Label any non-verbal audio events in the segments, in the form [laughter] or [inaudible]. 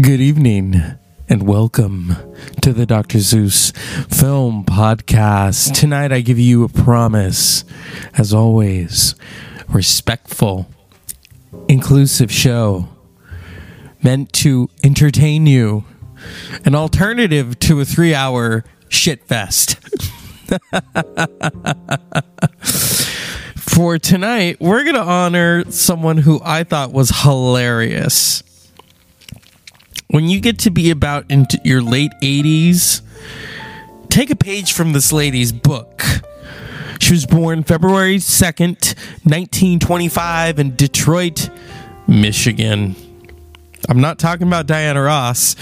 Good evening and welcome to the Dr. Zeus Film Podcast. Tonight I give you a promise, as always, respectful, inclusive show meant to entertain you, an alternative to a three hour shit fest. [laughs] For tonight, we're going to honor someone who I thought was hilarious when you get to be about into your late 80s, take a page from this lady's book. She was born February 2nd, 1925, in Detroit, Michigan. I'm not talking about Diana Ross.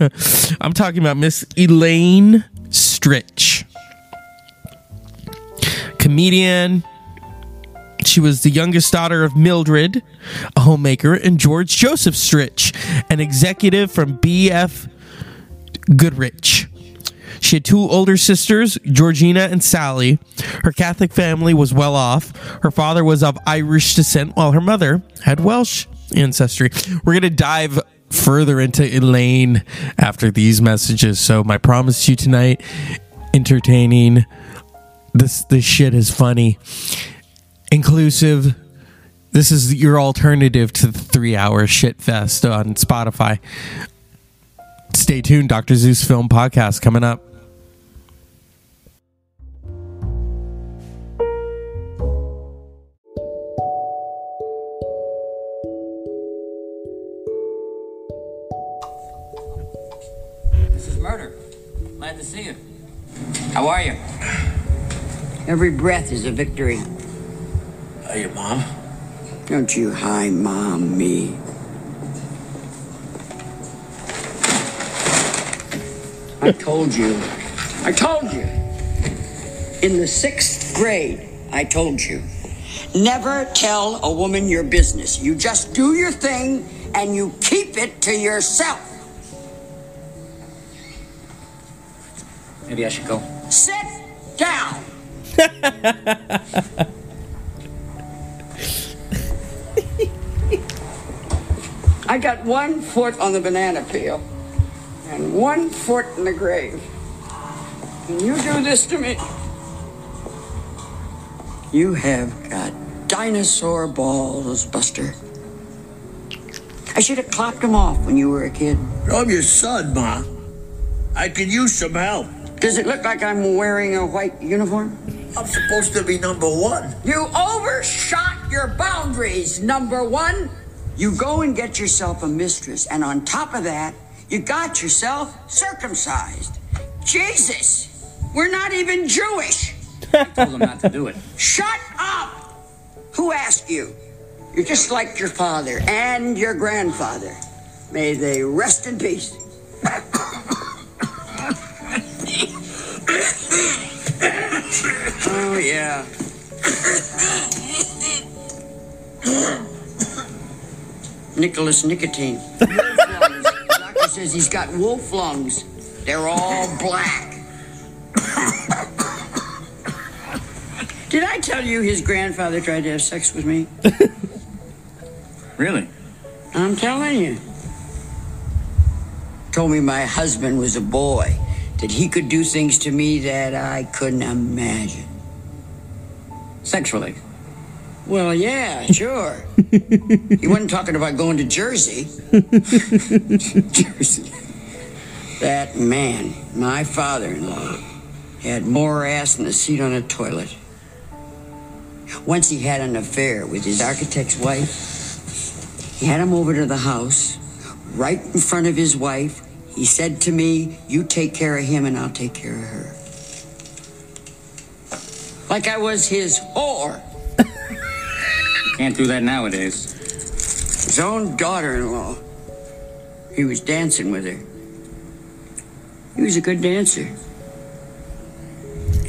[laughs] I'm talking about Miss Elaine Stritch. Comedian, she was the youngest daughter of Mildred, a homemaker, and George Joseph Stritch, an executive from BF Goodrich. She had two older sisters, Georgina and Sally. Her Catholic family was well off. Her father was of Irish descent, while her mother had Welsh ancestry. We're going to dive further into Elaine after these messages. So, my promise to you tonight entertaining. This, this shit is funny inclusive. This is your alternative to the three hour shit fest on Spotify. Stay tuned. Dr. Zeus Film Podcast coming up. This is murder. Glad to see you. How are you? Every breath is a victory. Are you, Mom? Don't you hi mom me. I told you. I told you. In the sixth grade, I told you. Never tell a woman your business. You just do your thing and you keep it to yourself. Maybe I should go. Sit down. [laughs] I got one foot on the banana peel and one foot in the grave. And you do this to me. You have got dinosaur balls, Buster. I should have clapped them off when you were a kid. I'm your son, Ma. I could use some help. Does it look like I'm wearing a white uniform? I'm supposed to be number one. You overshot your boundaries, number one. You go and get yourself a mistress, and on top of that, you got yourself circumcised. Jesus, we're not even Jewish. [laughs] I told him not to do it. Shut up! Who asked you? You're just like your father and your grandfather. May they rest in peace. [laughs] oh, yeah. [laughs] Nicholas Nicotine. Wolf lungs. The doctor says he's got wolf lungs. They're all black. Did I tell you his grandfather tried to have sex with me? Really? I'm telling you. Told me my husband was a boy, that he could do things to me that I couldn't imagine. Sexually. Well, yeah, [laughs] sure. he wasn't talking about going to Jersey. [laughs] Jersey. That man, my father in law, had more ass than a seat on a toilet. Once he had an affair with his architect's wife. He had him over to the house, right in front of his wife. He said to me, You take care of him and I'll take care of her. Like I was his whore. Can't do that nowadays. his own daughter-in-law. He was dancing with her. He was a good dancer.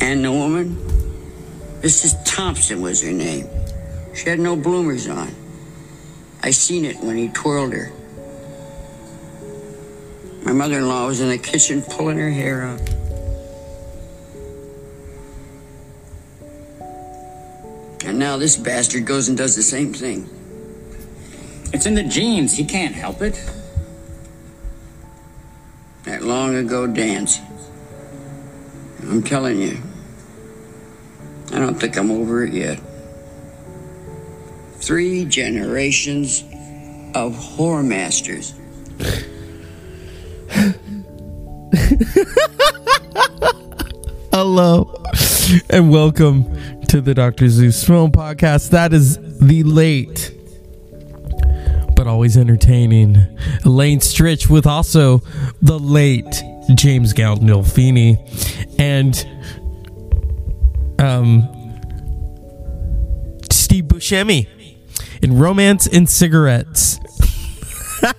And the woman, Mrs. Thompson was her name. She had no bloomers on. I seen it when he twirled her. My mother-in-law was in the kitchen pulling her hair out. Now this bastard goes and does the same thing. It's in the genes. He can't help it. that long ago dance. I'm telling you, I don't think I'm over it yet. Three generations of whoremasters. Hello and welcome to the Dr. Zeus Film Podcast. That is the late but always entertaining Elaine Stritch with also the late James Gandolfini and um Steve Buscemi in Romance and Cigarettes. [laughs]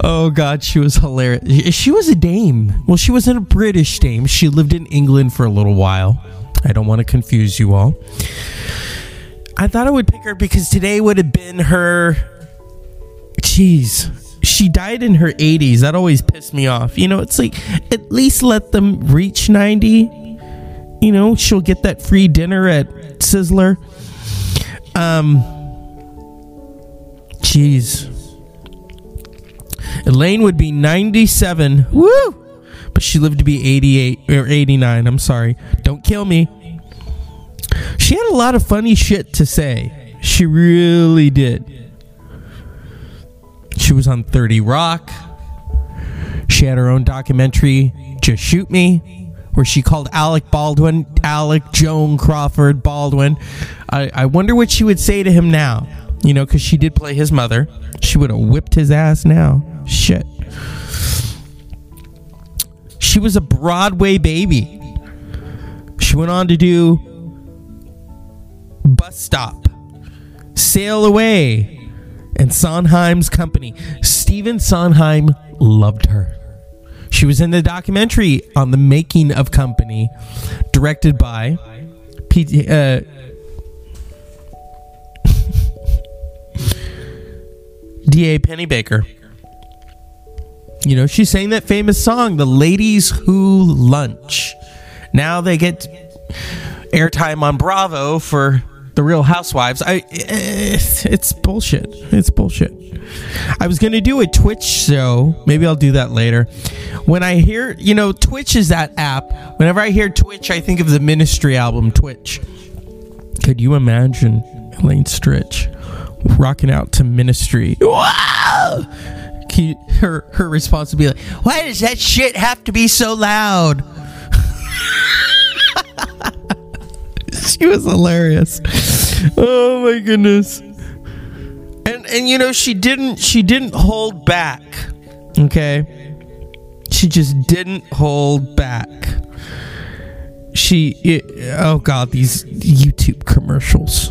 oh god, she was hilarious. She was a dame. Well, she wasn't a British dame. She lived in England for a little while. I don't want to confuse you all. I thought I would pick her because today would have been her. Jeez. She died in her 80s. That always pissed me off. You know, it's like, at least let them reach 90. You know, she'll get that free dinner at Sizzler. Um, jeez. Elaine would be 97. Woo! But she lived to be 88 or 89. I'm sorry. Don't kill me. She had a lot of funny shit to say. She really did. She was on 30 Rock. She had her own documentary, Just Shoot Me, where she called Alec Baldwin, Alec Joan Crawford Baldwin. I, I wonder what she would say to him now. You know, because she did play his mother. She would have whipped his ass now. Shit. She was a Broadway baby. She went on to do Bus Stop, Sail Away, and Sondheim's Company. Stephen Sondheim loved her. She was in the documentary on the making of Company, directed by P- uh, [laughs] D.A. Pennebaker. You know, she sang that famous song, The Ladies Who Lunch. Now they get airtime on Bravo for The Real Housewives. I it's, it's bullshit. It's bullshit. I was going to do a Twitch show. Maybe I'll do that later. When I hear, you know, Twitch is that app. Whenever I hear Twitch, I think of the Ministry album Twitch. Could you imagine Elaine Stritch rocking out to Ministry? Wow! He, her her response would be like, "Why does that shit have to be so loud?" [laughs] she was hilarious. Oh my goodness. And and you know she didn't she didn't hold back. Okay? She just didn't hold back. She it, oh god, these YouTube commercials.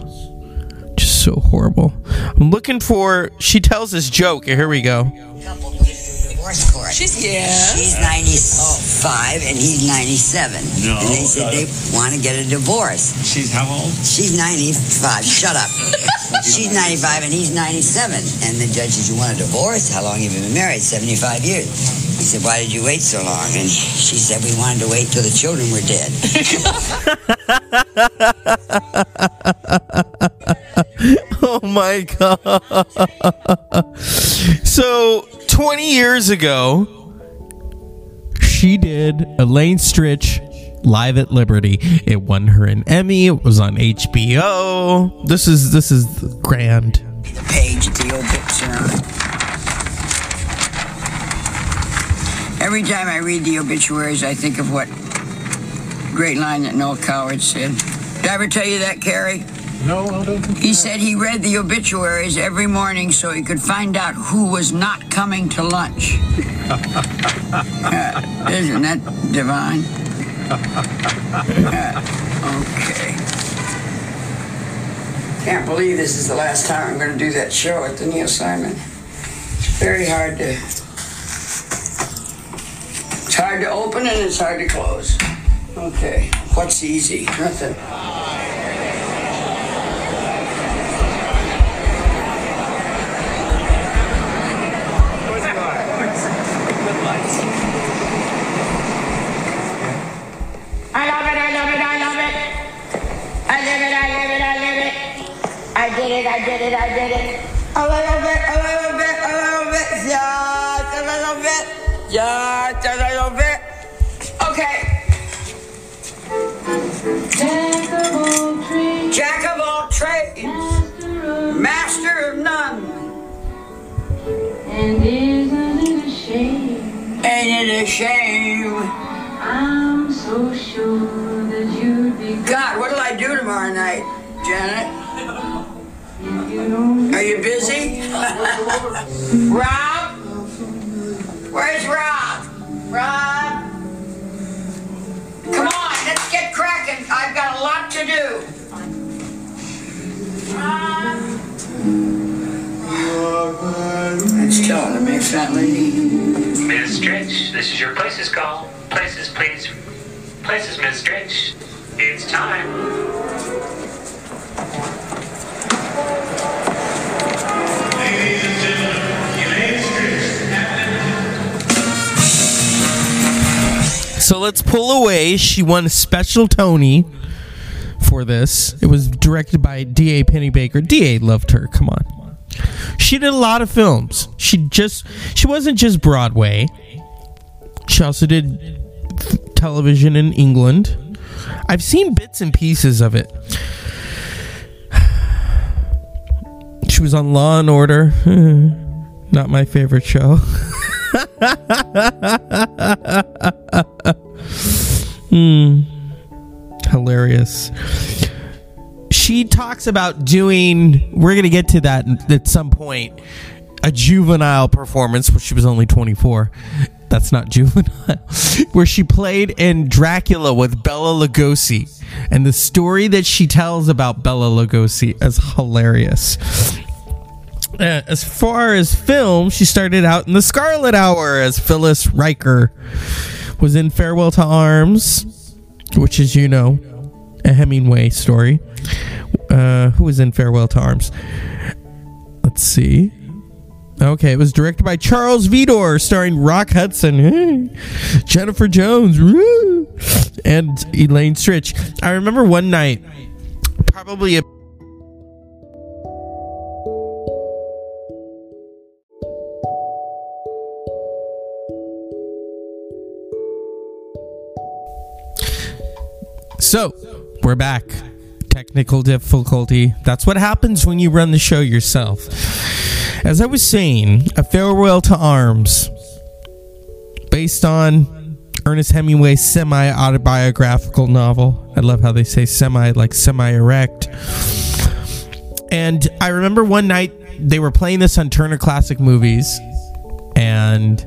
Just so horrible. I'm looking for she tells this joke. Here we go. Couple goes to divorce court. She's yeah. She's 95 and he's 97. No, And they said they want to get a divorce. She's how old? She's 95. Shut up. [laughs] She's 95 and he's 97. And the judge said, You want a divorce? How long have you been married? 75 years. He said, Why did you wait so long? And she said, We wanted to wait till the children were dead. [laughs] [laughs] [laughs] Oh my god. so 20 years ago, she did Elaine Stritch live at Liberty. It won her an Emmy. It was on HBO. This is this is grand. the page at the obituary. Every time I read the obituaries, I think of what great line that Noel Coward said. Did I ever tell you that, Carrie? No, I don't think He said he read the obituaries every morning so he could find out who was not coming to lunch. Uh, [laughs] isn't that divine? Uh, okay. Can't believe this is the last time I'm going to do that show at the Neil Simon. It's very hard to. It's hard to open and it's hard to close. Okay. What's easy? Nothing. I did it, I did it, I did. A little bit, a little bit, a little bit, just a little bit. just a little bit. Okay. Jack of all trades, Jack of all trades, master of master of none. And isn't it a shame? Ain't it a shame? I'm so sure that you'd be God, what'll I do tomorrow night, Janet? Are you busy? [laughs] Rob? Where's Rob? Rob? Come on, let's get cracking. I've got a lot to do. Let's tell her to make that lady. Ms. Stritch, this is your places call. Places, please. Places, Ms. Stritch. It's time. So let's pull away. She won a special Tony for this. It was directed by D.A. Pennebaker. D.A. loved her. Come on. She did a lot of films. She just she wasn't just Broadway. She also did television in England. I've seen bits and pieces of it. She was on Law and Order. [laughs] Not my favorite show. [laughs] Hmm. hilarious. She talks about doing. We're gonna get to that at some point. A juvenile performance, where she was only 24. That's not juvenile. [laughs] where she played in Dracula with Bela Lugosi, and the story that she tells about Bela Lugosi is hilarious. Uh, as far as film, she started out in The Scarlet Hour as Phyllis Riker. Was in Farewell to Arms, which is, you know, a Hemingway story. Uh, who was in Farewell to Arms? Let's see. Okay, it was directed by Charles Vidor, starring Rock Hudson, [laughs] Jennifer Jones, [laughs] and Elaine Stritch. I remember one night, probably a So, we're back. Technical difficulty. That's what happens when you run the show yourself. As I was saying, A Farewell to Arms, based on Ernest Hemingway's semi autobiographical novel. I love how they say semi, like semi erect. And I remember one night they were playing this on Turner Classic Movies, and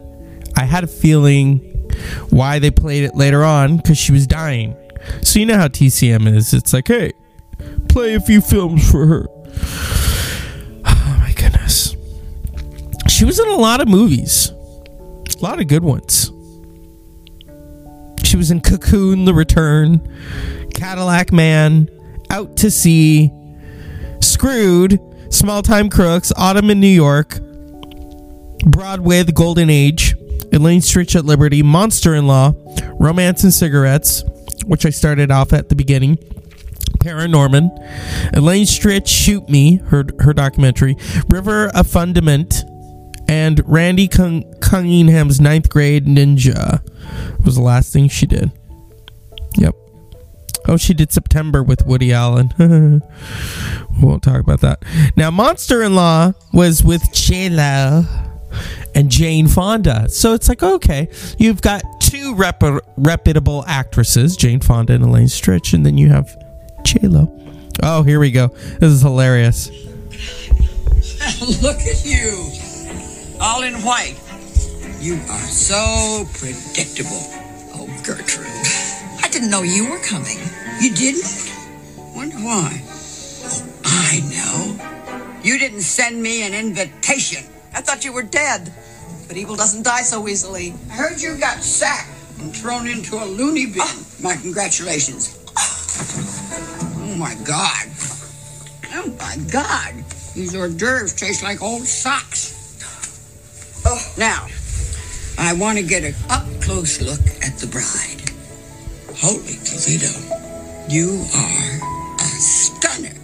I had a feeling why they played it later on because she was dying. So you know how TCM is. It's like, hey, play a few films for her. [sighs] Oh my goodness. She was in a lot of movies. A lot of good ones. She was in Cocoon, The Return, Cadillac Man, Out to Sea, Screwed, Small Time Crooks, Autumn in New York, Broadway, The Golden Age, Elaine Stritch at Liberty, Monster in Law, Romance and Cigarettes, which I started off at the beginning. ParaNorman, Elaine Stritch, Shoot Me, her her documentary, River of Fundament, and Randy Cun- Cunningham's Ninth Grade Ninja was the last thing she did. Yep. Oh, she did September with Woody Allen. [laughs] we won't talk about that. Now, Monster in Law was with J and Jane Fonda. So it's like, okay, you've got two rep- reputable actresses, Jane Fonda and Elaine Stritch, and then you have J Lo. Oh, here we go. This is hilarious. [laughs] Look at you, all in white. You are so predictable. Oh, Gertrude. I didn't know you were coming. You didn't? Wonder why. Oh, I know. You didn't send me an invitation. I thought you were dead. But evil doesn't die so easily. I heard you got sacked and thrown into a loony bin. Ah. My congratulations. Oh my God. Oh my God. These hors d'oeuvres taste like old socks. Oh, now, I want to get a up close look at the bride. Holy Toledo, you are a stunner.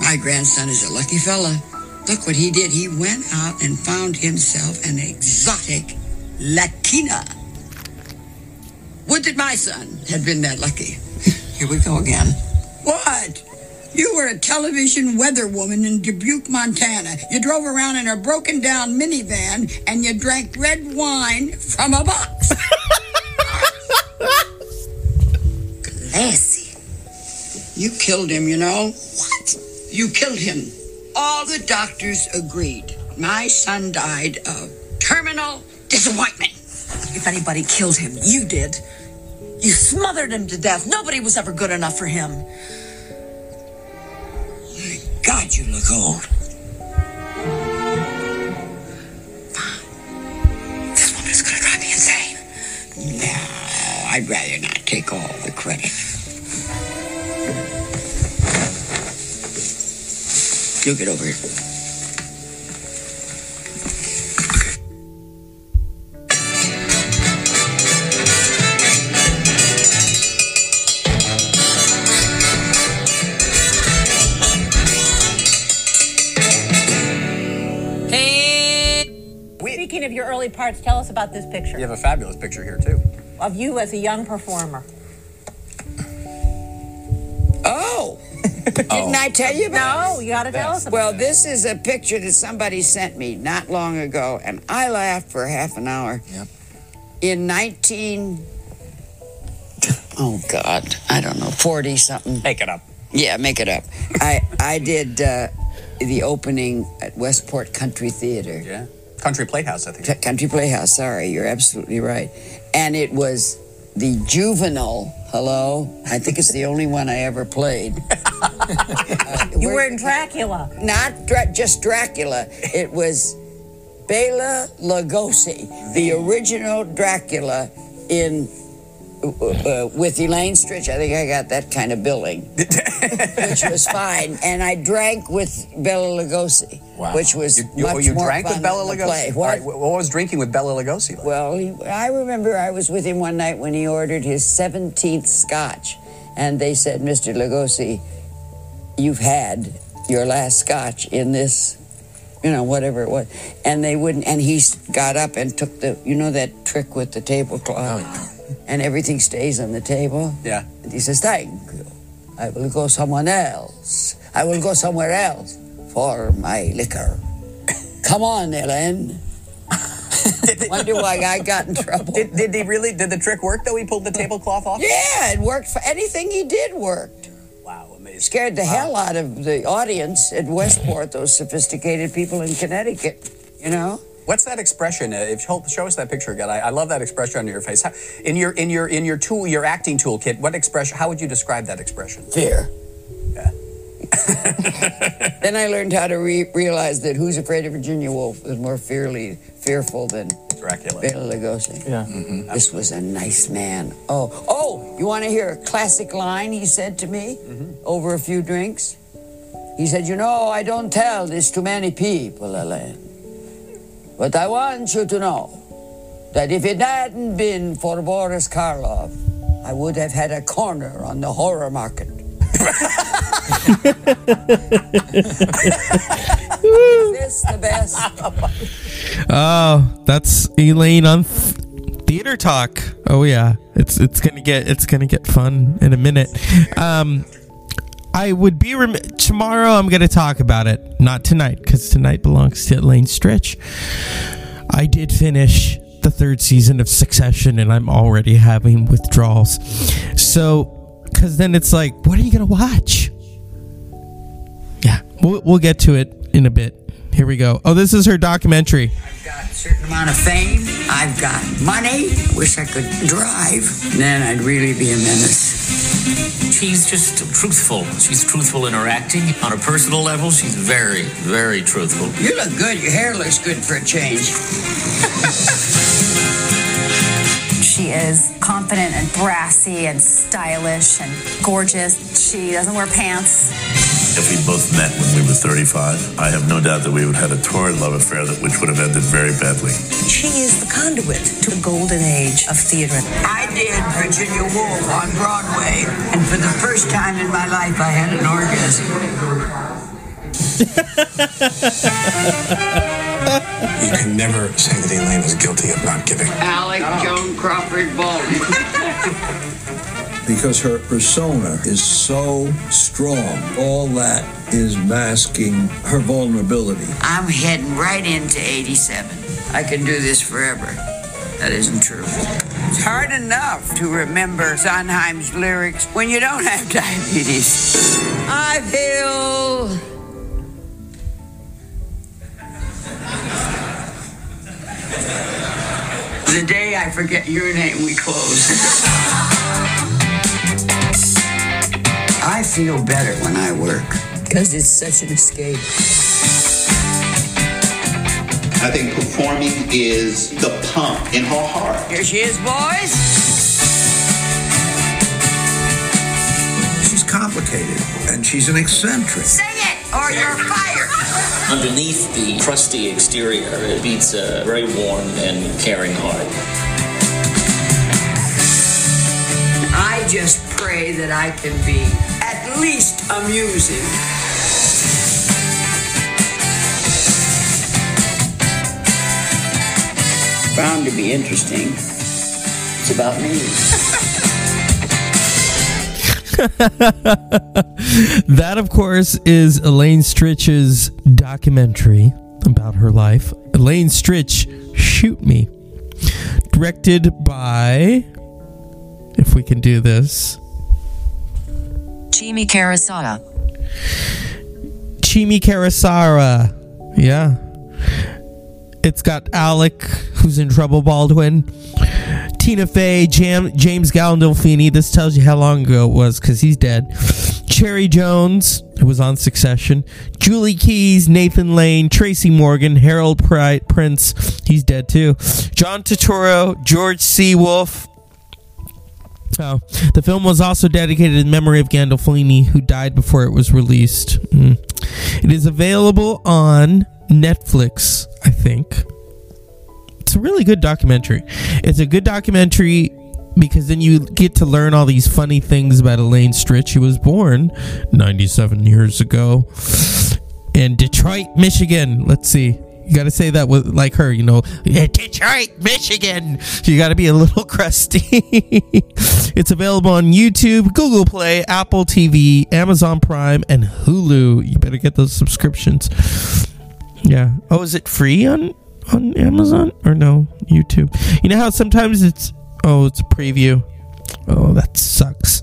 My grandson is a lucky fella. Look what he did. He went out and found himself an exotic Latina. Would that my son had been that lucky. [laughs] Here we go again. What? You were a television weather woman in Dubuque, Montana. You drove around in a broken down minivan and you drank red wine from a box. [laughs] Classy. You killed him, you know. What? You killed him. All the doctors agreed. My son died of terminal disappointment. If anybody killed him, you did. You smothered him to death. Nobody was ever good enough for him. God, you look old. You get over here. Speaking of your early parts, tell us about this picture You have a fabulous picture here too. of you as a young performer. [laughs] Didn't I tell you about No, you got to tell us about Well, this is a picture that somebody sent me not long ago, and I laughed for half an hour. Yep. In 19. Oh, God. I don't know, 40 something. Make it up. Yeah, make it up. I, I did uh, the opening at Westport Country Theater. Yeah. Country Playhouse, I think. C- Country Playhouse, sorry, you're absolutely right. And it was the juvenile, hello? I think it's the only one I ever played. [laughs] Uh, You were in Dracula. not Dra- just Dracula. It was Bela Lugosi, the original Dracula in uh, with Elaine Stritch. I think I got that kind of billing, which was [laughs] fine. And I drank with Bela Lugosi, which was You, you, much oh, you more drank fun with Bela Lugosi. play. What? right, what was drinking with Bela Lugosi like? Well, he, I remember I was with him one night when he ordered his 17th scotch. And they said, Mr. Lugosi, you've had your last scotch in this, you know, whatever it was. And they wouldn't, and he got up and took the, you know, that trick with the tablecloth. And everything stays on the table. Yeah. And he says, thank you. I will go someone else. I will go somewhere else for my liquor. Come on, Ellen. [laughs] Wonder why I got in trouble. Did, did he really? Did the trick work though? He pulled the tablecloth off. Yeah, it worked for anything he did worked. Wow, amazing. Scared the hell out of the audience at Westport, those sophisticated people in Connecticut. You know? What's that expression? Uh, if hold, show us that picture again. I, I love that expression on your face. How, in your in your in your tool, your acting toolkit. What expression? How would you describe that expression? Fear. Yeah. [laughs] Then I learned how to re- realize that Who's Afraid of Virginia Woolf is more fearly fearful than Dracula. Bela Lugosi. Yeah. This was a nice man. Oh, oh! You want to hear a classic line he said to me over a few drinks? He said, "You know, I don't tell this to many people, Elaine, but I want you to know that if it hadn't been for Boris Karloff, I would have had a corner on the horror market." [laughs] Is the best? [laughs] Oh, that's Elaine on th- Theater Talk. Oh yeah, it's it's gonna get it's gonna get fun in a minute. Um, I would be rem- tomorrow. I'm gonna talk about it, not tonight, because tonight belongs to Lane Stritch. I did finish the third season of Succession, and I'm already having withdrawals. So, because then it's like, what are you gonna watch? Yeah, we'll we'll get to it in a bit. Here we go. Oh, this is her documentary. I've got a certain amount of fame. I've got money. Wish I could drive. Then I'd really be a menace. She's just truthful. She's truthful in her acting. On a personal level, she's very, very truthful. You look good. Your hair looks good for a change. She is confident and brassy and stylish and gorgeous. She doesn't wear pants. If we both met when we were 35, I have no doubt that we would have had a torrid love affair that which would have ended very badly. She is the conduit to the golden age of theater. I did Virginia Woolf on Broadway, and for the first time in my life, I had an orgasm. You can never say that Elaine is guilty of not giving. Alec Joan Crawford Baldwin. [laughs] because her persona is so strong. All that is masking her vulnerability. I'm heading right into 87. I can do this forever. That isn't true. It's hard enough to remember Sondheim's lyrics when you don't have [laughs] diabetes. I feel. The day I forget your name, we close. [laughs] feel better when I work because it's such an escape. I think performing is the pump in her heart. Here she is, boys. She's complicated and she's an eccentric. Sing it or you're fired. [laughs] Underneath the crusty exterior, it beats a very warm and caring heart. I just pray that I can be at least amusing. Bound to be interesting. It's about me. [laughs] that, of course, is Elaine Stritch's documentary about her life. Elaine Stritch, Shoot Me. Directed by, if we can do this, Chiemi Karasada. Chiemi Karasara. Yeah. It's got Alec, who's in trouble, Baldwin. Tina Fey, Jam, James Gandolfini. This tells you how long ago it was because he's dead. Cherry Jones, who was on Succession. Julie Keys, Nathan Lane, Tracy Morgan, Harold Pri- Prince. He's dead too. John Turturro, George C. Wolfe. Oh, the film was also dedicated in memory of Gandolfini, who died before it was released. Mm. It is available on Netflix, I think. It's a really good documentary. It's a good documentary because then you get to learn all these funny things about Elaine Stritch, who was born 97 years ago in Detroit, Michigan. Let's see. You got to say that with like her, you know, Detroit, Michigan. You got to be a little [laughs] crusty. it's available on YouTube, Google Play, Apple TV, Amazon Prime, and Hulu. You better get those subscriptions. Yeah. Oh, is it free on on Amazon or no YouTube? You know how sometimes it's oh, it's a preview. Oh, that sucks.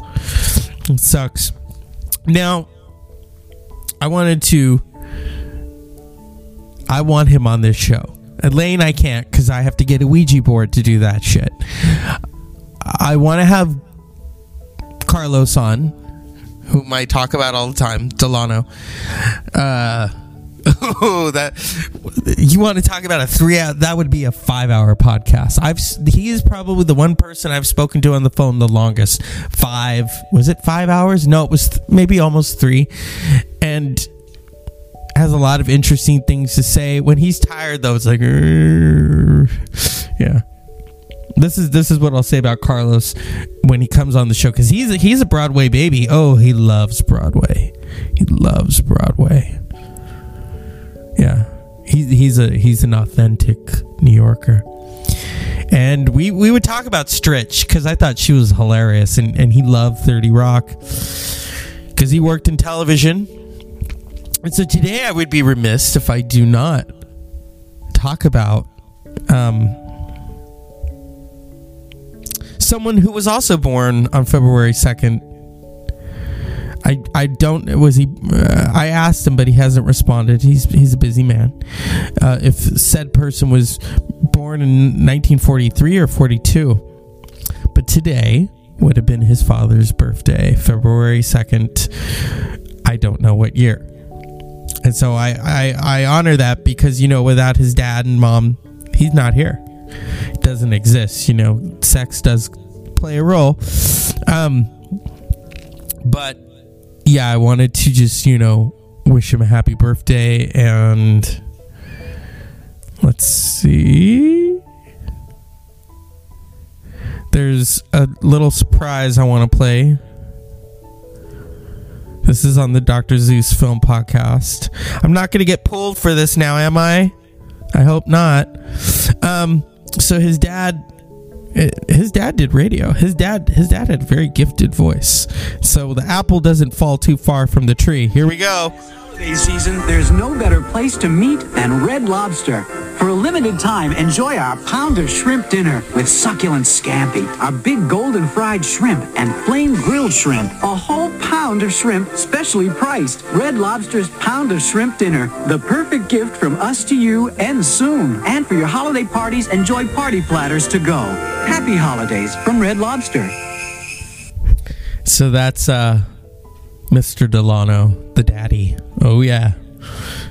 It sucks. Now, I wanted to I want him on this show. Elaine, I can't because I have to get a Ouija board to do that shit. I want to have Carlos on, whom I talk about all the time, Delano. Uh, [laughs] oh, that you want to talk about a three hour? That would be a five hour podcast. I've he is probably the one person I've spoken to on the phone the longest. Five was it five hours? No, it was th- maybe almost three, and has a lot of interesting things to say. When he's tired, though, it's like, yeah. This is this is what I'll say about Carlos when he comes on the show because he's a, he's a Broadway baby. Oh, he loves Broadway. He loves Broadway. Yeah, he's he's a he's an authentic New Yorker. And we we would talk about Stritch because I thought she was hilarious, and and he loved Thirty Rock because he worked in television. And so today I would be remiss if I do not talk about um, someone who was also born on February 2nd. I, I don't was he uh, I asked him but he hasn't responded. He's he's a busy man. Uh, if said person was born in 1943 or 42 but today would have been his father's birthday February 2nd I don't know what year and so I, I I honor that because you know without his dad and mom, he's not here. It doesn't exist. You know, sex does play a role. Um, but yeah, I wanted to just you know wish him a happy birthday and let's see. There's a little surprise I want to play. This is on the Dr. Zeus Film Podcast. I'm not going to get pulled for this now, am I? I hope not. Um, so his dad, eh, his dad did radio. His dad, his dad had a very gifted voice. So the apple doesn't fall too far from the tree. Here we go. Season, there's no better place to meet than Red Lobster. For a limited time, enjoy our pound of shrimp dinner with succulent scampi, our big golden fried shrimp, and flame grilled shrimp. A whole pound of shrimp, specially priced. Red Lobster's pound of shrimp dinner, the perfect gift from us to you and soon. And for your holiday parties, enjoy party platters to go. Happy holidays from Red Lobster. So that's uh, Mr. Delano, the daddy. Oh yeah.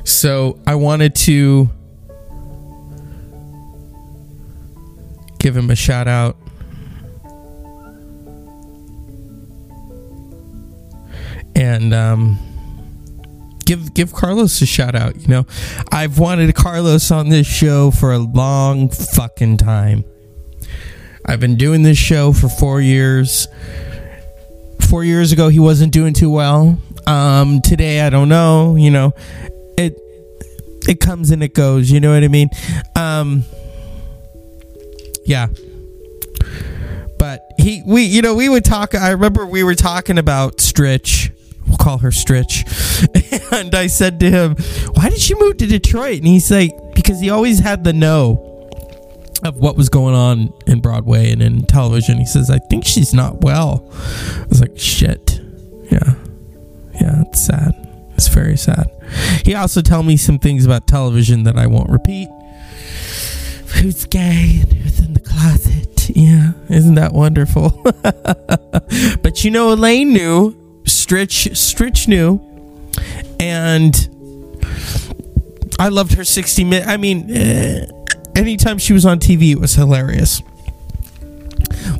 So I wanted to give him a shout out. And um, give give Carlos a shout out. You know, I've wanted Carlos on this show for a long fucking time. I've been doing this show for four years. Four years ago he wasn't doing too well. Um today i don't know you know? It it comes and it goes you know what i mean? Um yeah. But he we you know we would talk i remember we were talking about stritch we'll call her stritch [laughs] and i said to him why did she move to detroit and he's like because he always had the know of what was going on in Broadway and in television. He says, I think she's not well. I was like, shit. Yeah. Yeah, it's sad. It's very sad. He also told me some things about television that I won't repeat. Who's gay and who's in the closet. Yeah, isn't that wonderful? [laughs] but you know, Elaine knew. Stritch, Stritch knew. And I loved her 60 minute. I mean, eh, anytime she was on TV, it was hilarious.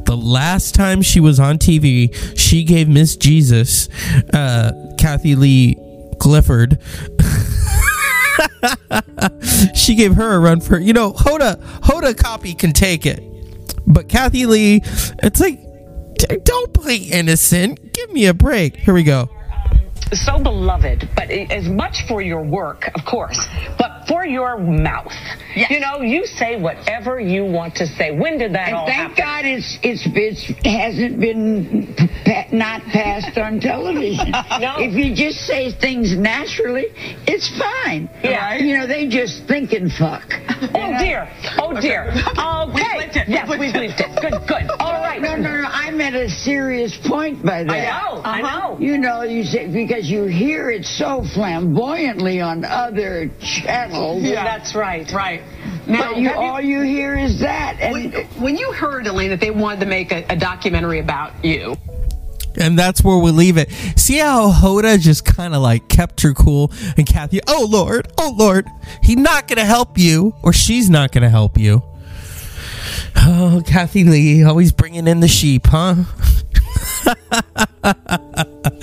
The last time she was on TV, she gave Miss Jesus, uh, Kathie Lee Gifford, [laughs] she gave her a run for you know Hoda Hoda Kotb can take it, but Kathy Lee, it's like don't play innocent. Give me a break. Here we go. So beloved, but as much for your work, of course, but for your mouth. You know, you say whatever you want to say. When did that And all thank happen? God it's it's it's hasn't been pa- not passed on television. [laughs] No. If you just say things naturally, it's fine. Yeah. You know, they just think and fuck. Oh dear. Oh dear. [laughs] Okay. Yes, we believed it. Good, good. [laughs] All right. No, no, no. I'm at a serious point by that. I know, I uh-huh. know. You know, you say because you hear it so flamboyantly on other channels. Yeah. That's right. Right. but you, all you hear is that. And when, when you heard, Elaine, that they wanted to make a, a documentary about you, And that's where we leave it. See how Hoda just kind of like kept her cool and Kathy, oh Lord, oh Lord, he's not going to help you or she's not going to help you. Oh, Kathie Lee, always bringing in the sheep, huh? [laughs]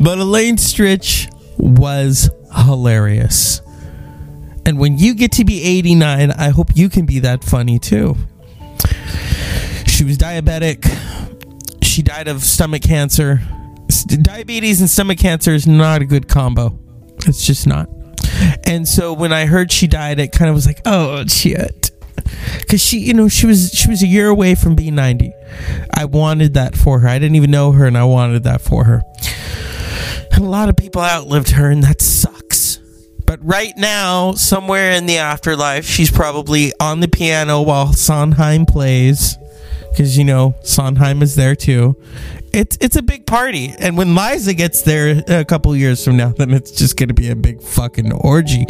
but Elaine Stritch was hilarious. And when you get to be 89, I hope you can be that funny too. She was diabetic. She died of stomach cancer. Diabetes and stomach cancer is not a good combo. It's just not. And so when I heard she died, it kind of was like, oh shit. Cause she, you know, she was she was a year away from being 90. I wanted that for her. I didn't even know her and I wanted that for her. And a lot of people outlived her and that sucks. But right now, somewhere in the afterlife, she's probably on the piano while Sondheim plays. Because, you know, Sondheim is there too. It's, it's a big party. And when Liza gets there a couple years from now, [laughs] then it's just going to be a big fucking orgy.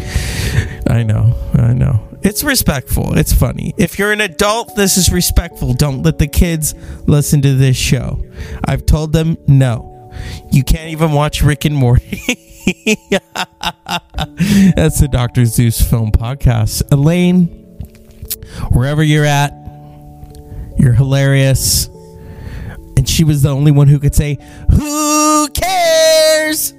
I know. I know. It's respectful. It's funny. If you're an adult, this is respectful. Don't let the kids listen to this show. I've told them no. You can't even watch Rick and Morty. [laughs] That's the Dr. Zeus Film Podcast. Elaine, wherever you're at, you're hilarious. And she was the only one who could say, Who cares?